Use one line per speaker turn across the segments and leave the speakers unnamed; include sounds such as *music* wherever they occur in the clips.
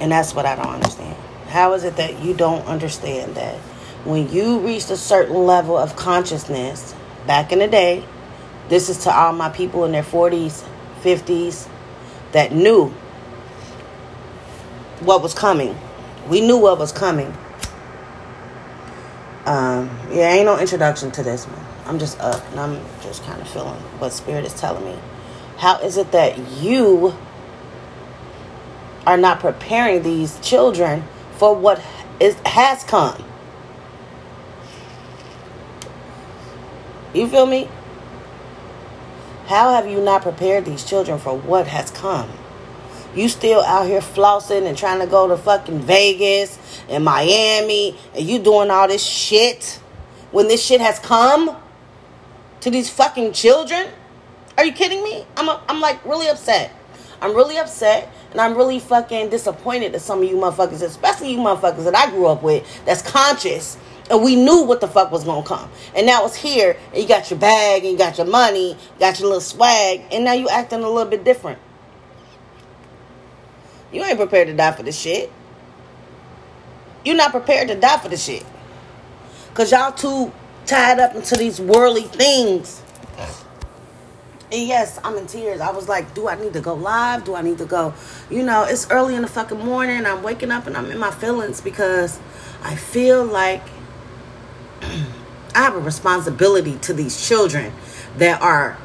And that's what I don't understand. How is it that you don't understand that when you reach a certain level of consciousness, back in the day, this is to all my people in their 40s, 50s that knew what was coming. We knew what was coming. Um, yeah, ain't no introduction to this one. I'm just up and I'm just kind of feeling what Spirit is telling me. How is it that you are not preparing these children for what is has come? You feel me? How have you not prepared these children for what has come? You still out here flossing and trying to go to fucking Vegas and Miami and you doing all this shit when this shit has come to these fucking children? Are you kidding me? I'm, a, I'm like really upset. I'm really upset and I'm really fucking disappointed that some of you motherfuckers, especially you motherfuckers that I grew up with, that's conscious and we knew what the fuck was gonna come. And now it's here, and you got your bag, and you got your money, got your little swag, and now you acting a little bit different. You ain't prepared to die for this shit. You're not prepared to die for this shit. Cause y'all too tied up into these worldly things. And yes, I'm in tears. I was like, do I need to go live? Do I need to go? You know, it's early in the fucking morning. I'm waking up and I'm in my feelings because I feel like *clears throat* I have a responsibility to these children that are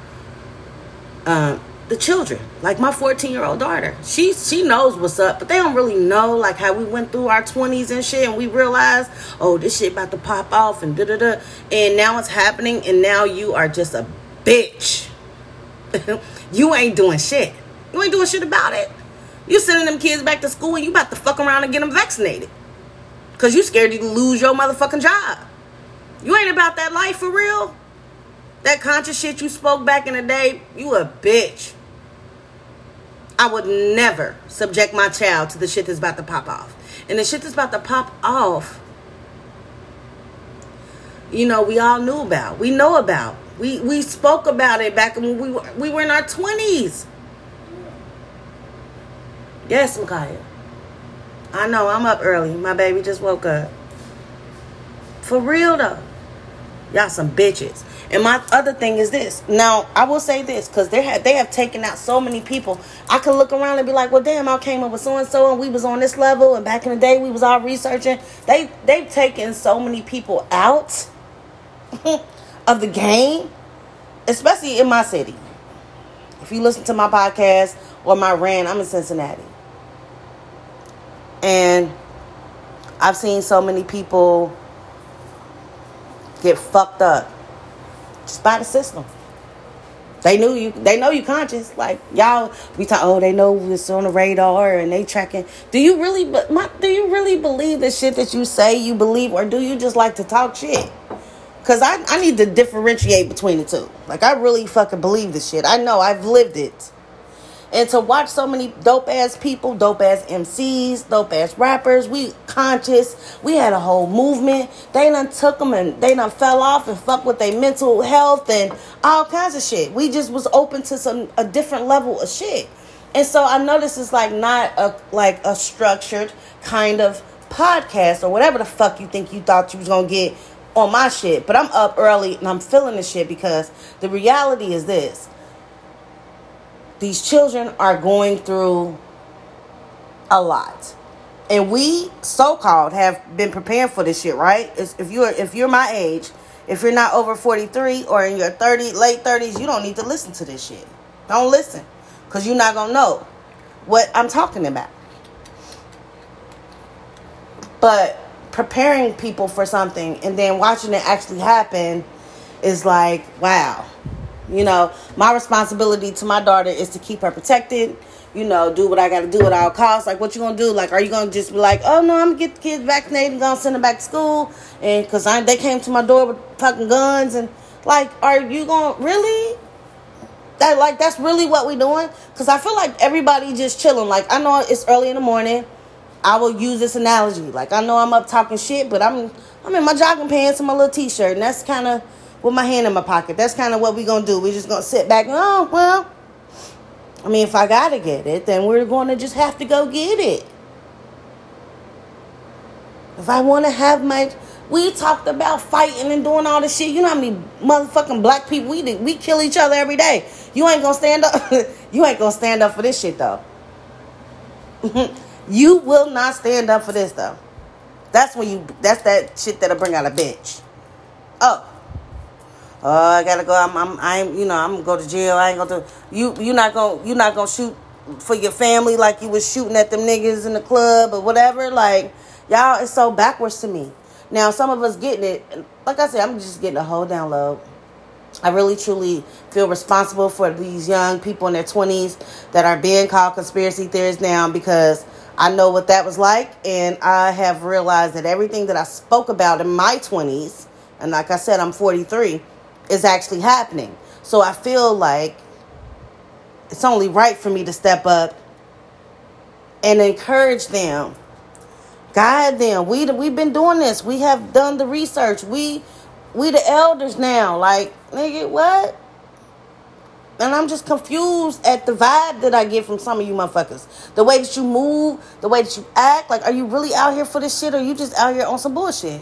uh, the children. Like my 14 year old daughter, she she knows what's up, but they don't really know like how we went through our 20s and shit, and we realized, oh, this shit about to pop off and da da da, and now it's happening, and now you are just a bitch. *laughs* you ain't doing shit. You ain't doing shit about it. You sending them kids back to school, and you about to fuck around and get them vaccinated, cause you scared you can lose your motherfucking job. You ain't about that life for real. That conscious shit you spoke back in the day, you a bitch. I would never subject my child to the shit that's about to pop off. And the shit that's about to pop off, you know, we all knew about. We know about. We we spoke about it back when we were we were in our twenties. Yes, Micaiah. I know I'm up early. My baby just woke up. For real though. Y'all some bitches. And my other thing is this. Now, I will say this because they have they have taken out so many people. I could look around and be like, well, damn, I came up with so and so, and we was on this level, and back in the day we was all researching. They they've taken so many people out *laughs* of the game, especially in my city. If you listen to my podcast or my rant, I'm in Cincinnati, and I've seen so many people get fucked up just by the system. They knew you. They know you conscious. Like y'all, we talk. Oh, they know it's on the radar and they tracking. Do you really? But my, do you really believe the shit that you say you believe, or do you just like to talk shit? Cause I I need to differentiate between the two. Like I really fucking believe this shit. I know I've lived it. And to watch so many dope ass people, dope ass MCs, dope ass rappers, we conscious. We had a whole movement. They done took them and they done fell off and fuck with their mental health and all kinds of shit. We just was open to some a different level of shit. And so I know this is like not a like a structured kind of podcast or whatever the fuck you think you thought you was gonna get on my shit. But I'm up early and I'm feeling the shit because the reality is this. These children are going through a lot. And we so-called have been preparing for this shit right? If you're if you're my age if you're not over 43 or in your 30 late 30s you don't need to listen to this shit. Don't listen because you're not gonna know what i'm talking about. But preparing people for something and then watching it actually happen is like wow you know, my responsibility to my daughter is to keep her protected. You know, do what I got to do at all costs. Like, what you gonna do? Like, are you gonna just be like, oh no, I'm gonna get the kids vaccinated and gonna send them back to school? And because they came to my door with fucking guns and like, are you gonna really? That like that's really what we doing? Because I feel like everybody just chilling. Like, I know it's early in the morning. I will use this analogy. Like, I know I'm up talking shit, but I'm I'm in my jogging pants and my little t-shirt, and that's kind of with my hand in my pocket. That's kind of what we're to do. We're just to sit back and, oh, well, I mean, if I got to get it, then we're to just have to go get it. If I want to have my, we talked about fighting and doing all this shit. You know how many motherfucking black people we did, we kill each other every day. You ain't gonna stand up. *laughs* you ain't gonna stand up for this shit though. *laughs* you will not stand up for this though. That's when you. That's that shit that'll bring out a bitch. Oh. Oh, I gotta go. I'm. I'm. I'm. You know. I'm gonna go to jail. I ain't gonna do. You. You not gonna. You not gonna shoot for your family like you was shooting at them niggas in the club or whatever. Like y'all, it's so backwards to me. Now some of us getting it. Like I said, I'm just getting a whole download. I really truly feel responsible for these young people in their 20s that are being called conspiracy theorists now because I know what that was like and I have realized that everything that I spoke about in my 20s and like I said I'm 43 is actually happening. So I feel like it's only right for me to step up and encourage them. Guide them. We we've been doing this. We have done the research. We we the elders now. Like, nigga, what? And I'm just confused at the vibe that I get from some of you motherfuckers. The way that you move, the way that you act. Like, are you really out here for this shit or you just out here on some bullshit?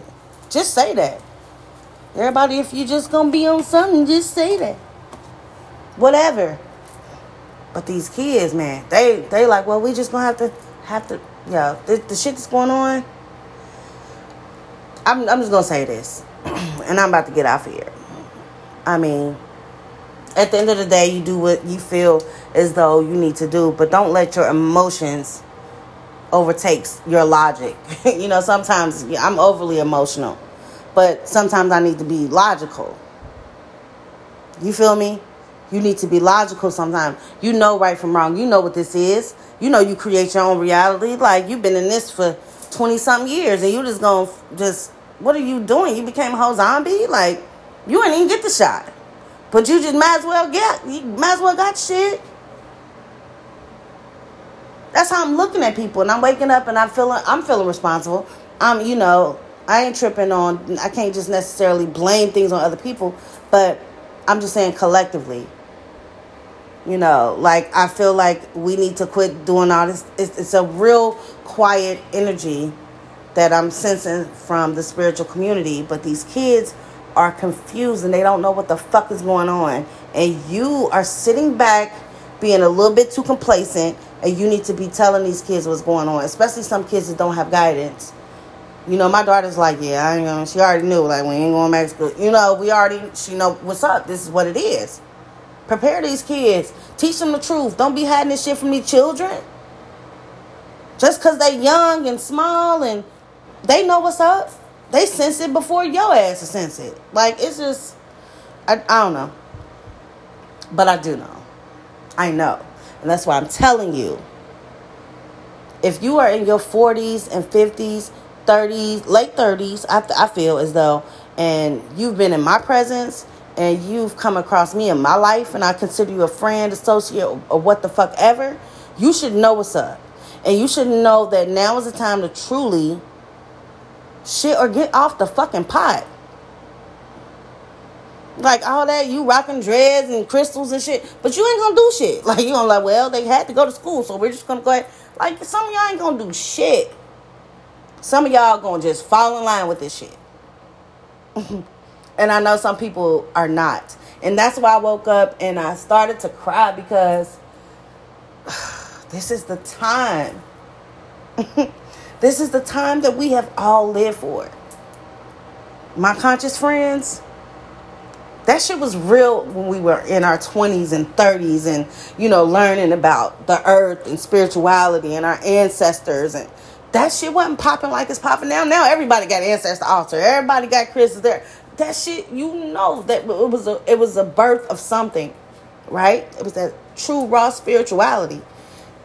Just say that. Everybody, if you just gonna be on something, just say that. Whatever. But these kids, man, they they like, well, we just gonna have to have to, yeah, the, the shit that's going on. I'm I'm just gonna say this, *clears throat* and I'm about to get off here. I mean, at the end of the day, you do what you feel as though you need to do, but don't let your emotions overtakes your logic. *laughs* you know, sometimes I'm overly emotional, but sometimes I need to be logical. You feel me? You need to be logical sometimes. You know right from wrong. You know what this is. You know you create your own reality. Like you've been in this for 20 something years and you just going to just what are you doing? You became a whole zombie? Like you ain't even get the shot. But you just might as well get you might as well got shit. That's how I'm looking at people and I'm waking up and I'm feeling I'm feeling responsible. I'm you know, I ain't tripping on I can't just necessarily blame things on other people, but I'm just saying collectively you know, like I feel like we need to quit doing all this. It's, it's a real quiet energy that I'm sensing from the spiritual community, but these kids are confused and they don't know what the fuck is going on. And you are sitting back being a little bit too complacent and you need to be telling these kids what's going on, especially some kids that don't have guidance. You know, my daughter's like, yeah, I know. She already knew, like, we ain't going back to school. You know, we already, she know what's up. This is what it is. Prepare these kids. Teach them the truth. Don't be hiding this shit from these children. Just because they young and small and they know what's up. They sense it before your ass sense it. Like, it's just, I, I don't know. But I do know. I know. And that's why I'm telling you. If you are in your 40s and 50s, 30s, late 30s, I, I feel as though, and you've been in my presence and you've come across me in my life and I consider you a friend, associate, or what the fuck ever, you should know what's up. And you should know that now is the time to truly shit or get off the fucking pot. Like all that, you rocking dreads and crystals and shit, but you ain't gonna do shit. *laughs* Like you gonna like, well, they had to go to school, so we're just gonna go ahead. Like some of y'all ain't gonna do shit. Some of y'all gonna just fall in line with this shit. *laughs* And I know some people are not. And that's why I woke up and I started to cry because *sighs* this is the time. *laughs* this is the time that we have all lived for. My conscious friends, that shit was real when we were in our 20s and 30s and, you know, learning about the earth and spirituality and our ancestors. And that shit wasn't popping like it's popping now. Now everybody got ancestor altar. Everybody got crystals there that shit you know that it was a it was a birth of something right it was that true raw spirituality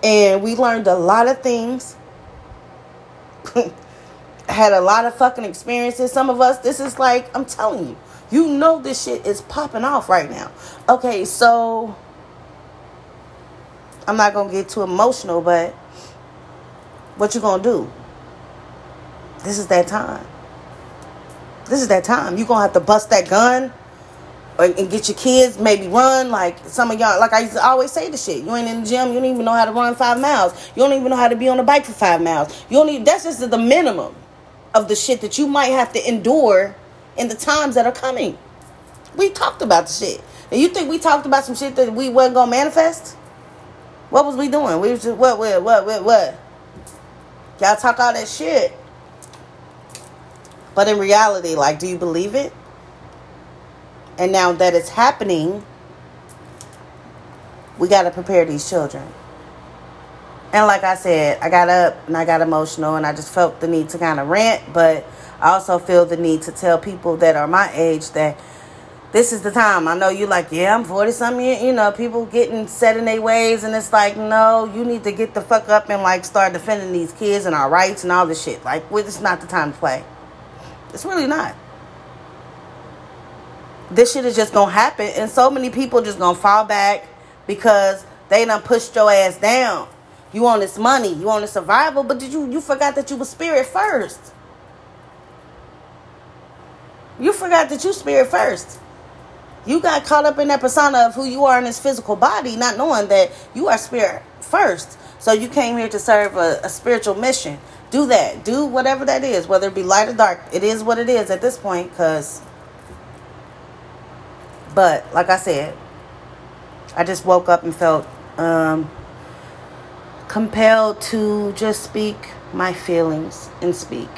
and we learned a lot of things *laughs* had a lot of fucking experiences. Some of us this is like i'm telling you you know this shit is popping off right now. Okay so i'm not gonna get too emotional but what you gonna do? This is that time. This is that time. You're going to have to bust that gun and get your kids maybe run like some of y'all like i used to always say the shit you ain't in the gym you don't even know how to run five miles you don't even know how to be on a bike for five miles you don't even that's just the minimum of the shit that you might have to endure in the times that are coming. We talked about the shit. And you think we talked about some shit that we wasn't gonna manifest? What was we doing? We was just what what what what what? Y'all talk all that shit. But in reality, like, do you believe it? And now that it's happening, we got to prepare these children. And like I said, I got up and I got emotional and I just felt the need to kind of rant, but I also feel the need to tell people that are my age that this is the time. I know you like, yeah, I'm 40 something, you know, people getting set in their ways and it's like, no, you need to get the fuck up and like start defending these kids and our rights and all this shit. Like, it's not the time to play. It's really not. This shit is just gonna happen and so many people just gonna fall back because they done pushed your ass down. You want this money, you want the survival, but did you you forgot that you was spirit first. You forgot that you spirit first. You got caught up in that persona of who you are in this physical body, not knowing that you are spirit first. So you came here to serve a, a spiritual mission. Do that. Do whatever that is, whether it be light or dark. It is what it is at this point, because. But like I said, I just woke up and felt um, compelled to just speak my feelings and speak.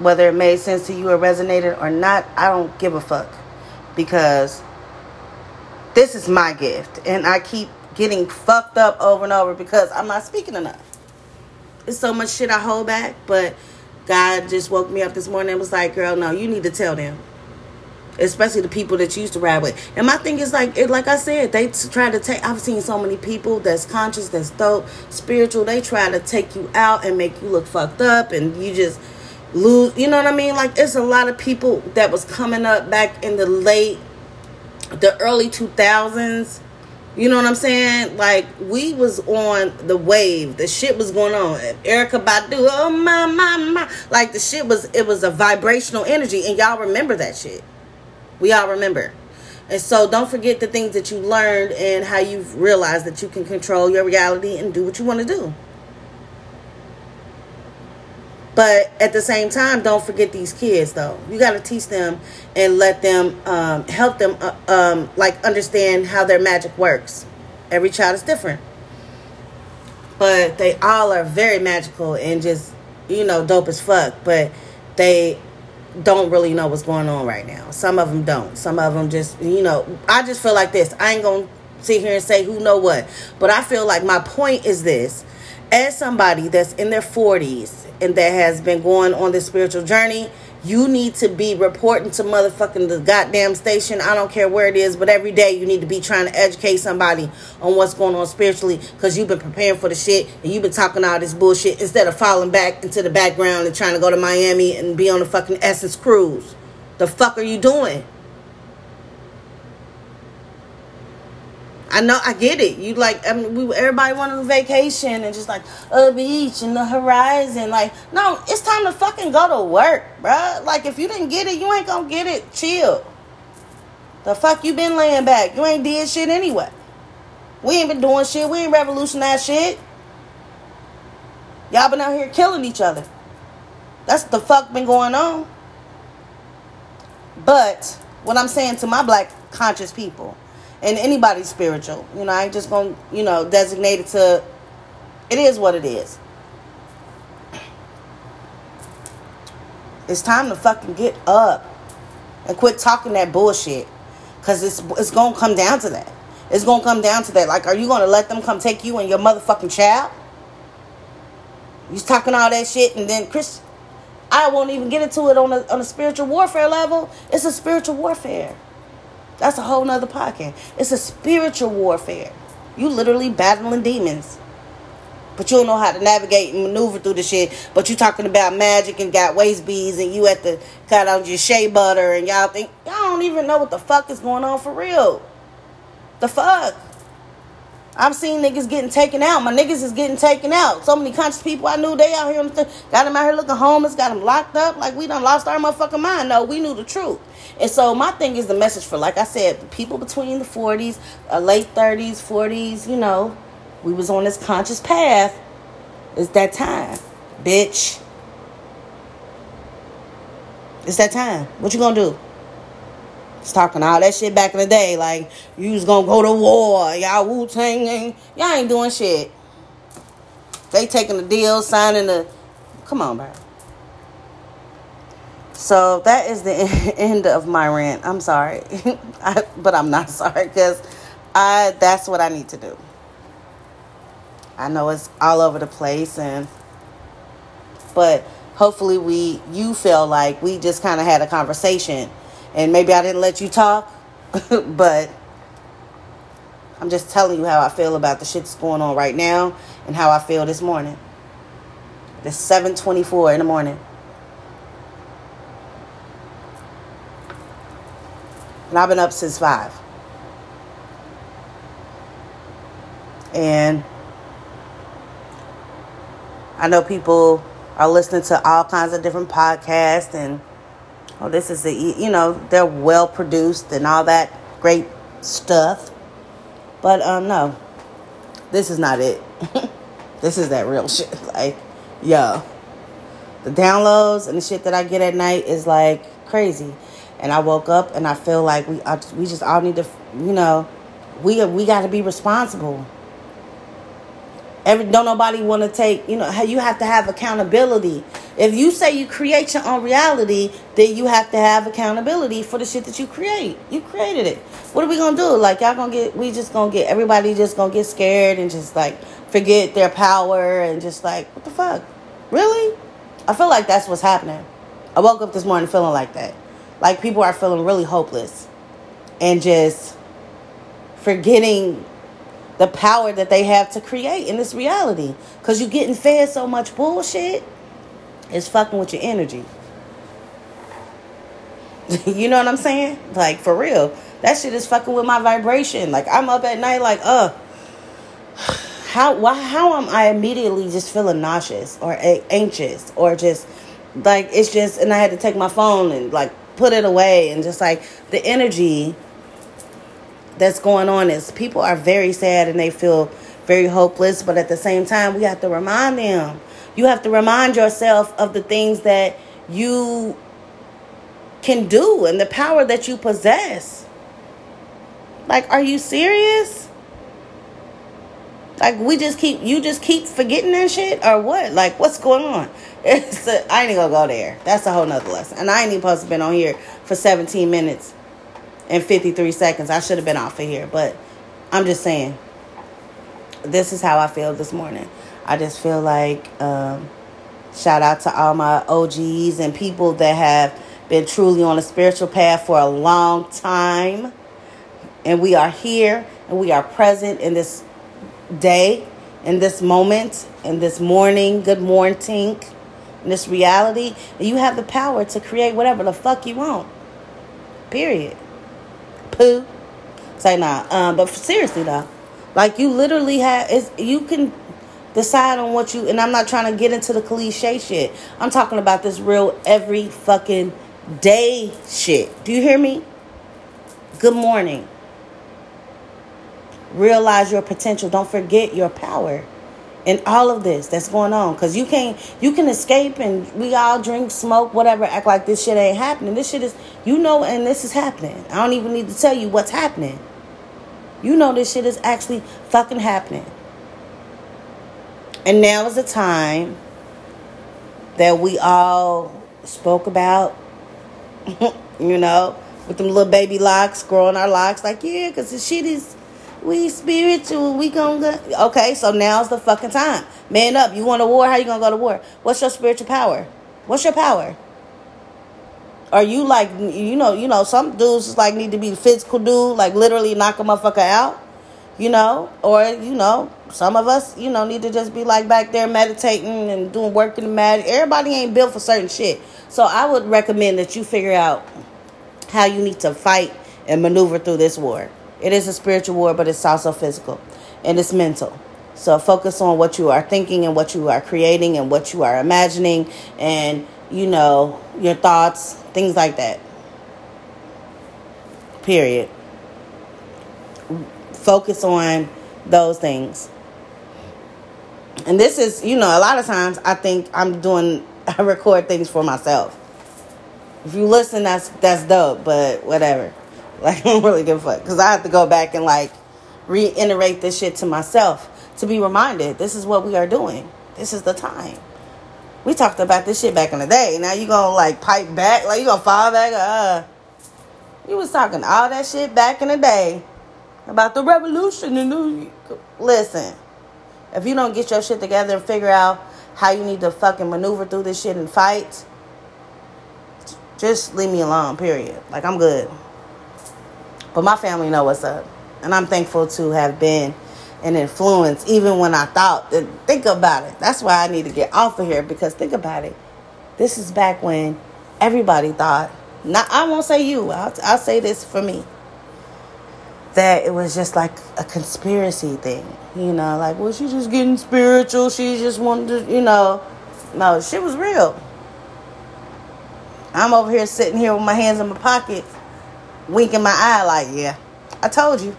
Whether it made sense to you or resonated or not, I don't give a fuck. Because this is my gift. And I keep getting fucked up over and over because I'm not speaking enough. It's so much shit I hold back, but God just woke me up this morning and was like, girl, no, you need to tell them especially the people that you used to ride with. And my thing is like, it, like I said, they try to take. I've seen so many people that's conscious, that's dope, spiritual. They try to take you out and make you look fucked up, and you just lose. You know what I mean? Like, it's a lot of people that was coming up back in the late, the early two thousands. You know what I'm saying? Like we was on the wave. The shit was going on. Erykah Badu, oh my my my. Like the shit was it was a vibrational energy and y'all remember that shit. We all remember. And so don't forget the things that you learned and how you've realized that you can control your reality and do what you want to do. But at the same time, don't forget these kids though. You got to teach them and let them um, help them uh, um, like understand how their magic works. Every child is different. But they all are very magical and just, you know, dope as fuck. But they don't really know what's going on right now. Some of them don't. Some of them just, you know, I just feel like this. I ain't going to sit here and say who know what. But I feel like my point is this. As somebody that's in their 40s and that has been going on this spiritual journey, you need to be reporting to motherfucking the goddamn station. I don't care where it is, but every day you need to be trying to educate somebody on what's going on spiritually because you've been preparing for the shit and you've been talking all this bullshit instead of falling back into the background and trying to go to Miami and be on the fucking Essence cruise. The fuck are you doing? I know I get it. You like I mean we everybody wanted a vacation and just like a beach and the horizon. Like, no, it's time to fucking go to work, bruh. Like if you didn't get it, you ain't gonna get it. Chill. The fuck you been laying back? You ain't did shit anyway. We ain't been doing shit. We ain't revolutionized shit. Y'all been out here killing each other. That's the fuck been going on. But what I'm saying to my black conscious people and anybody spiritual. You know, I ain't just gonna, you know, designate it to it is what it is. It's time to fucking get up and quit talking that bullshit. Cause it's it's gonna come down to that. It's gonna come down to that. Like, are you gonna let them come take you and your motherfucking child? You talking all that shit and then Chris I won't even get into it on a on a spiritual warfare level. It's a spiritual warfare. That's a whole nother podcast. It's a spiritual warfare. You literally battling demons. But you don't know how to navigate and maneuver through the shit. But you talking about magic and got waist beads and you at the cut on your shea butter and y'all think y'all don't even know what the fuck is going on for real. The fuck? I've seen niggas getting taken out. My niggas is getting taken out. So many conscious people I knew they out here got them out here looking homeless, got them locked up. Like we done lost our motherfucking mind. No, we knew the truth. And so my thing is the message for, like I said, people between the 40s, uh, late 30s, 40s, you know, we was on this conscious path. It's that time, bitch. It's that time. What you gonna do? It's talking all that shit back in the day, like you was gonna go to war, y'all Wu Tang, y'all ain't doing shit. They taking the deal, signing the. Come on, bro. So that is the *laughs* end of my rant. I'm sorry, *laughs* I, but I'm not *laughs* sorry because I that's what I need to do. I know it's all over the place, and but hopefully we you feel like we just kind of had a conversation, and maybe I didn't let you talk, but I'm just telling you how I feel about the shit that's going on right now and how I feel this morning. It's 7:24 in the morning. And I've been up since 5. And I know people are listening to all kinds of different podcasts and oh this is the you know they're well produced and all that great stuff. But um no this is not it. *laughs* This is that real shit. *laughs* Like yo the downloads and the shit that i get at night is like crazy and i woke up and i feel like we I, we just all need to you know we we got to be responsible Every don't nobody want to take. You know, you have to have accountability. If you say you create your own reality, then you have to have accountability for the shit that you create. You created it. What are we gonna do? Like y'all gonna get? We just gonna get everybody just gonna get scared and just like forget their power and just like what the fuck? Really? I feel like that's what's happening. I woke up this morning feeling like that. Like people are feeling really hopeless and just forgetting the power that they have to create in this reality. Because you're getting fed so much bullshit, it's fucking with your energy. *laughs* you know what I'm saying? Like, for real. That shit is fucking with my vibration. Like, I'm up at night, like, uh, *sighs* how, why, how am I immediately just feeling nauseous or anxious or just, like, it's just, and I had to take my phone and, like, put it away and just, like, the energy that's going on is people are very sad and they feel very hopeless, but at the same time, we have to remind them. You have to remind yourself of the things that you can do and the power that you possess. Like, are you serious? Like we just keep you just keep forgetting that shit or what? Like what's going on? *laughs* It's a, I ain't gonna go there. That's a whole nother lesson. And I ain't even supposed to been on here for 17 minutes and 53 seconds. I should have been off of here, but I'm just saying. This is how I feel this morning. I just feel like um, shout out to all my OGs and people that have been truly on a spiritual path for a long time. And we are here and we are present in this day, in this moment, in this morning. Good morning. In this reality. You have the power to create whatever the fuck you want. Period poo. Say nah. Um, but seriously though, like you literally have is you can decide on what you and I'm not trying to get into the cliche shit. I'm talking about this real every fucking day shit. Do you hear me? Good morning. Realize your potential. Don't forget your power in all of this that's going on. Because you can't you can escape and we all drink smoke whatever act like this shit ain't happening. This shit is you know and this is happening. I don't even need to tell you what's happening. You know this shit is actually fucking happening. And now is the time that we all spoke about *laughs* you know with them little baby locks growing our locks. Like yeah because the shit is we spiritual. We gonna go. Okay, so now's the fucking time. Man up. You want a war? How you gonna go to war? What's your spiritual power? What's your power? Are you like you know you know some dudes like need to be physical dude like literally knock a motherfucker out, you know, or you know some of us you know need to just be like back there meditating and doing work in the mat. Everybody ain't built for certain shit, so I would recommend that you figure out how you need to fight and maneuver through this war. It is a spiritual war, but it's also physical and it's mental. So focus on what you are thinking and what you are creating and what you are imagining and, you know, your thoughts, things like that. Period. Focus on those things. And this is, you know, a lot of times I think I'm doing, *laughs* I record things for myself. If you listen, that's that's dope. But whatever. *laughs* Like I don't really give a fuck because I have to go back and like reiterate this shit to myself to be reminded. This is what we are doing. This is the time. We talked about this shit back in the day. Now you gonna like pipe back, like you gonna fall back. Uh, you was talking all that shit back in the day about the revolution and the listen. If you don't get your shit together and figure out how you need to fucking maneuver through this shit and fight, just leave me alone, period. Like, I'm good. But my family know what's up. And I'm thankful to have been an influence, even when I thought, that, think about it. That's why I need to get off of here because think about it. This is back when everybody thought, not, I won't say you, I'll, I'll say this for me that it was just like a conspiracy thing. You know, like, well, she's just getting spiritual. She just wanted to, you know. No, shit was real. I'm over here sitting here with my hands in my pockets, winking my eye like, yeah, I told you.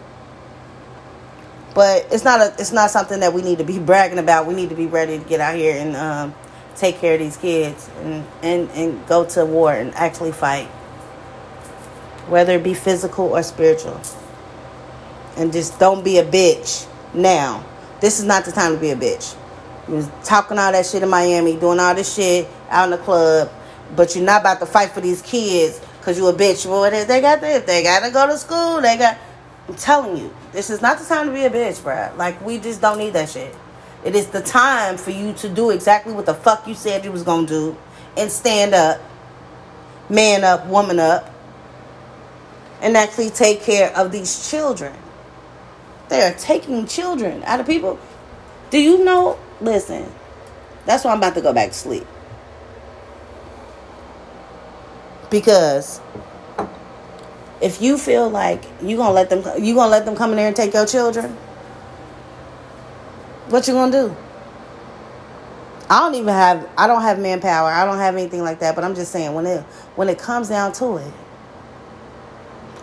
But it's not a, it's not something that we need to be *laughs* bragging about. We need to be ready to get out here and um, take care of these kids and, and, and go to war and actually fight, whether it be physical or spiritual and just don't be a bitch now. This is not the time to be a bitch. You was talking all that shit in Miami, doing all this shit out in the club, but you're not about to fight for these kids because you a bitch. Well, they got this, they gotta go to school. They got. I'm telling you, this is not the time to be a bitch, bruh. Like we just don't need that shit. It is the time for you to do exactly what the fuck you said you was gonna do, and stand up, man up, woman up, and actually take care of these children. They are taking children out of people. Do you know? Listen, that's why I'm about to go back to sleep. Because if you feel like you gonna let them, you gonna let them come in there and take your children. What you gonna do? I don't even have, I don't have manpower. I don't have anything like that. But I'm just saying, when it when it comes down to it,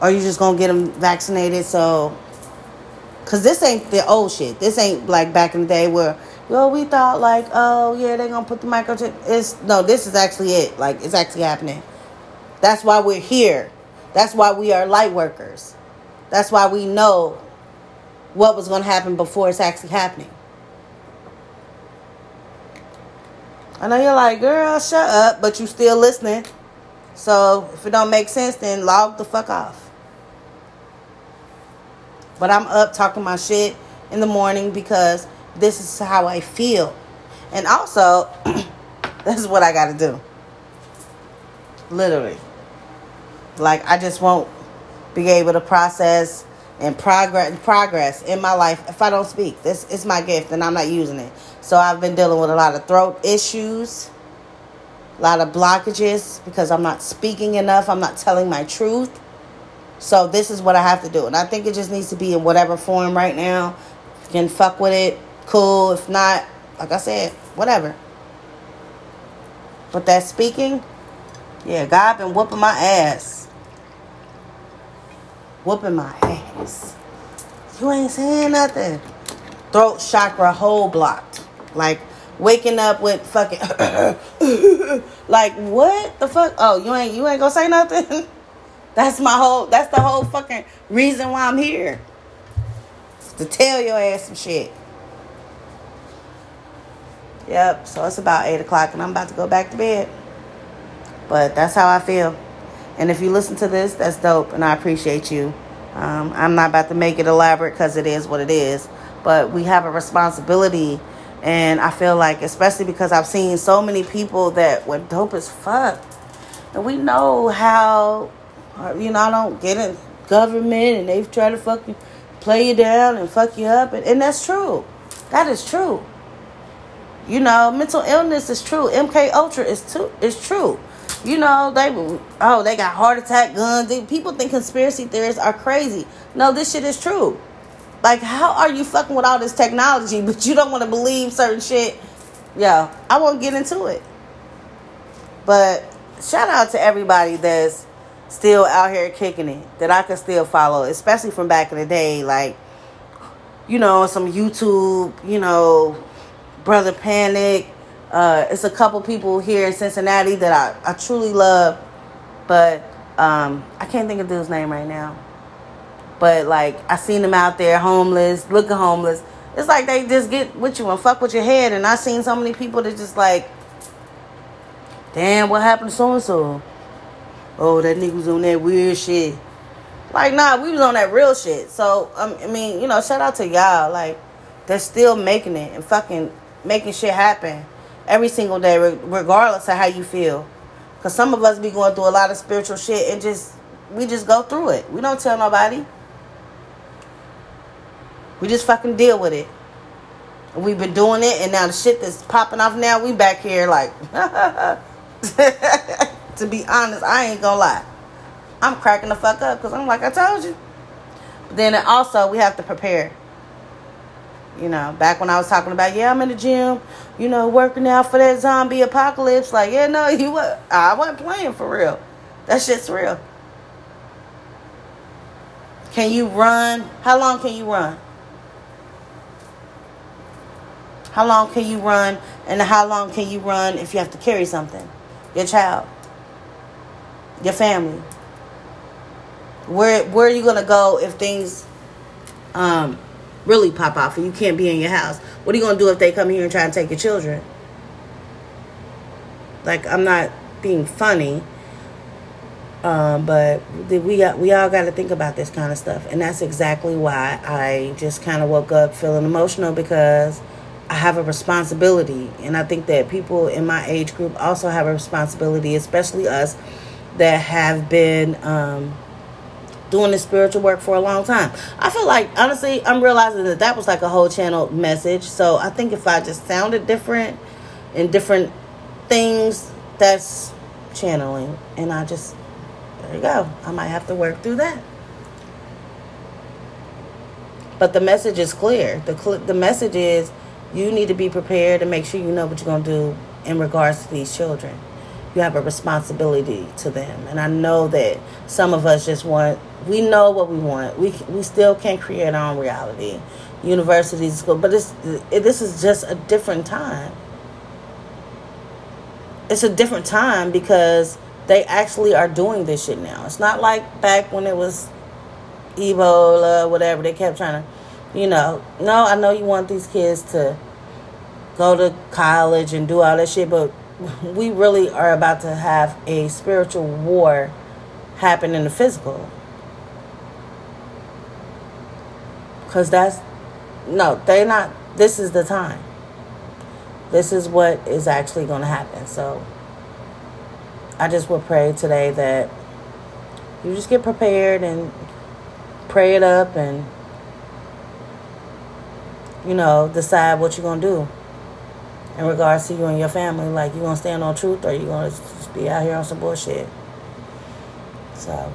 are you just gonna get them vaccinated so Cause this ain't the old shit. This ain't like back in the day where, well, we thought like, oh yeah, they're gonna put the microchip. It's no, this is actually it. Like it's actually happening. That's why we're here. That's why we are light workers. That's why we know what was gonna happen before it's actually happening. I know you're like, girl, shut up, but you still listening. So if it don't make sense, then log the fuck off. But I'm up talking my shit in the morning because this is how I feel. And also, *clears throat* this is what I got to do. Literally. Like, I just won't be able to process and progress progress in my life if I don't speak. This is my gift and I'm not using it. So I've been dealing with a lot of throat issues, a lot of blockages because I'm not speaking enough. I'm not telling my truth. So this is what I have to do. And I think it just needs to be in whatever form right now. You can fuck with it, cool. If not, like I said, whatever. But that speaking, yeah, God been whooping my ass. Whooping my ass. You ain't saying nothing. Throat chakra whole blocked. Like waking up with fucking *coughs* like what the fuck? Oh, you ain't you ain't gonna say nothing? *laughs* That's my whole that's the whole fucking reason why I'm here. To tell your ass some shit. Yep, so it's about eight o'clock and I'm about to go back to bed. But that's how I feel. And if you listen to this, that's dope and I appreciate you. Um, I'm not about to make it elaborate because it is what it is. But we have a responsibility and I feel like, especially because I've seen so many people that were dope as fuck. And we know how you know, I don't get it. Government and they've tried to fucking play you down and fuck you up, and, and that's true. That is true. You know, mental illness is true. MK Ultra is too is true. You know, they oh they got heart attack guns. People think conspiracy theorists are crazy. No, this shit is true. Like, how are you fucking with all this technology, *laughs* but you don't want to believe certain shit? Yeah, I won't get into it. But shout out to everybody that's still out here kicking it that I can still follow, especially from back in the day, like you know, some YouTube, you know, Brother Panic. Uh, it's a couple people here in Cincinnati that I, I truly love. But um, I can't think of dude's name right now. But like I seen them out there homeless, looking homeless. It's like they just get with you and fuck with your head. And I seen so many people that just like, damn, what happened to so and so? Oh, that nigga was on that weird shit. Like, nah, we was on that real shit. So, um, I mean, you know, shout out to y'all. Like, they're still making it and fucking making shit happen every single day, regardless of how you feel. Because some of us be going through a lot of spiritual shit and just, we just go through it. We don't tell nobody. We just fucking deal with it. We've been doing it, and now the shit that's popping off now, we back here like. *laughs* to be honest, I ain't gonna lie. I'm cracking the fuck up because I'm like I told you. But then also we have to prepare. You know, back when I was talking about, yeah, I'm in the gym, you know, working out for that zombie apocalypse. Like, yeah, no, *laughs* you were, I wasn't playing for real. That shit's real. Can you run? How long can you run? How long can you run? And how long can you run if you have to carry something? Your child. Your family. Where where are you gonna go if things um really pop off and you can't be in your house? What are you gonna do if they come here and try and take your children? Like I'm not being funny, um, but we got we all got to think about this kind of stuff, and that's exactly why I just kind of woke up feeling emotional because I have a responsibility, and I think that people in my age group also have a responsibility, especially us that have been um, doing this spiritual work for a long time. I feel like, honestly, I'm realizing that that was like a whole channel message. So I think if I just sounded different in different things, that's channeling. And I just, there you go. I might have to work through that. But the message is clear. The, cl- the message is you need to be prepared and make sure you know what you're going to do in regards to these children you have a responsibility to them. And I know that some of us just want, we know what we want. We, we still can't create our own reality. Universities, school, but it's, it, this is just a different time. It's a different time because they actually are doing this shit now. It's not like back when it was Ebola, whatever. They kept trying to, you know, no, I know you want these kids to go to college and do all that shit, but we really are about to have a spiritual war happen in the physical. Because that's, no, they're not, this is the time. This is what is actually going to happen. So I just would pray today that you just get prepared and pray it up and, you know, decide what you're going to do in regards to you and your family. Like, you gonna stand on truth or you gonna just be out here on some bullshit? So.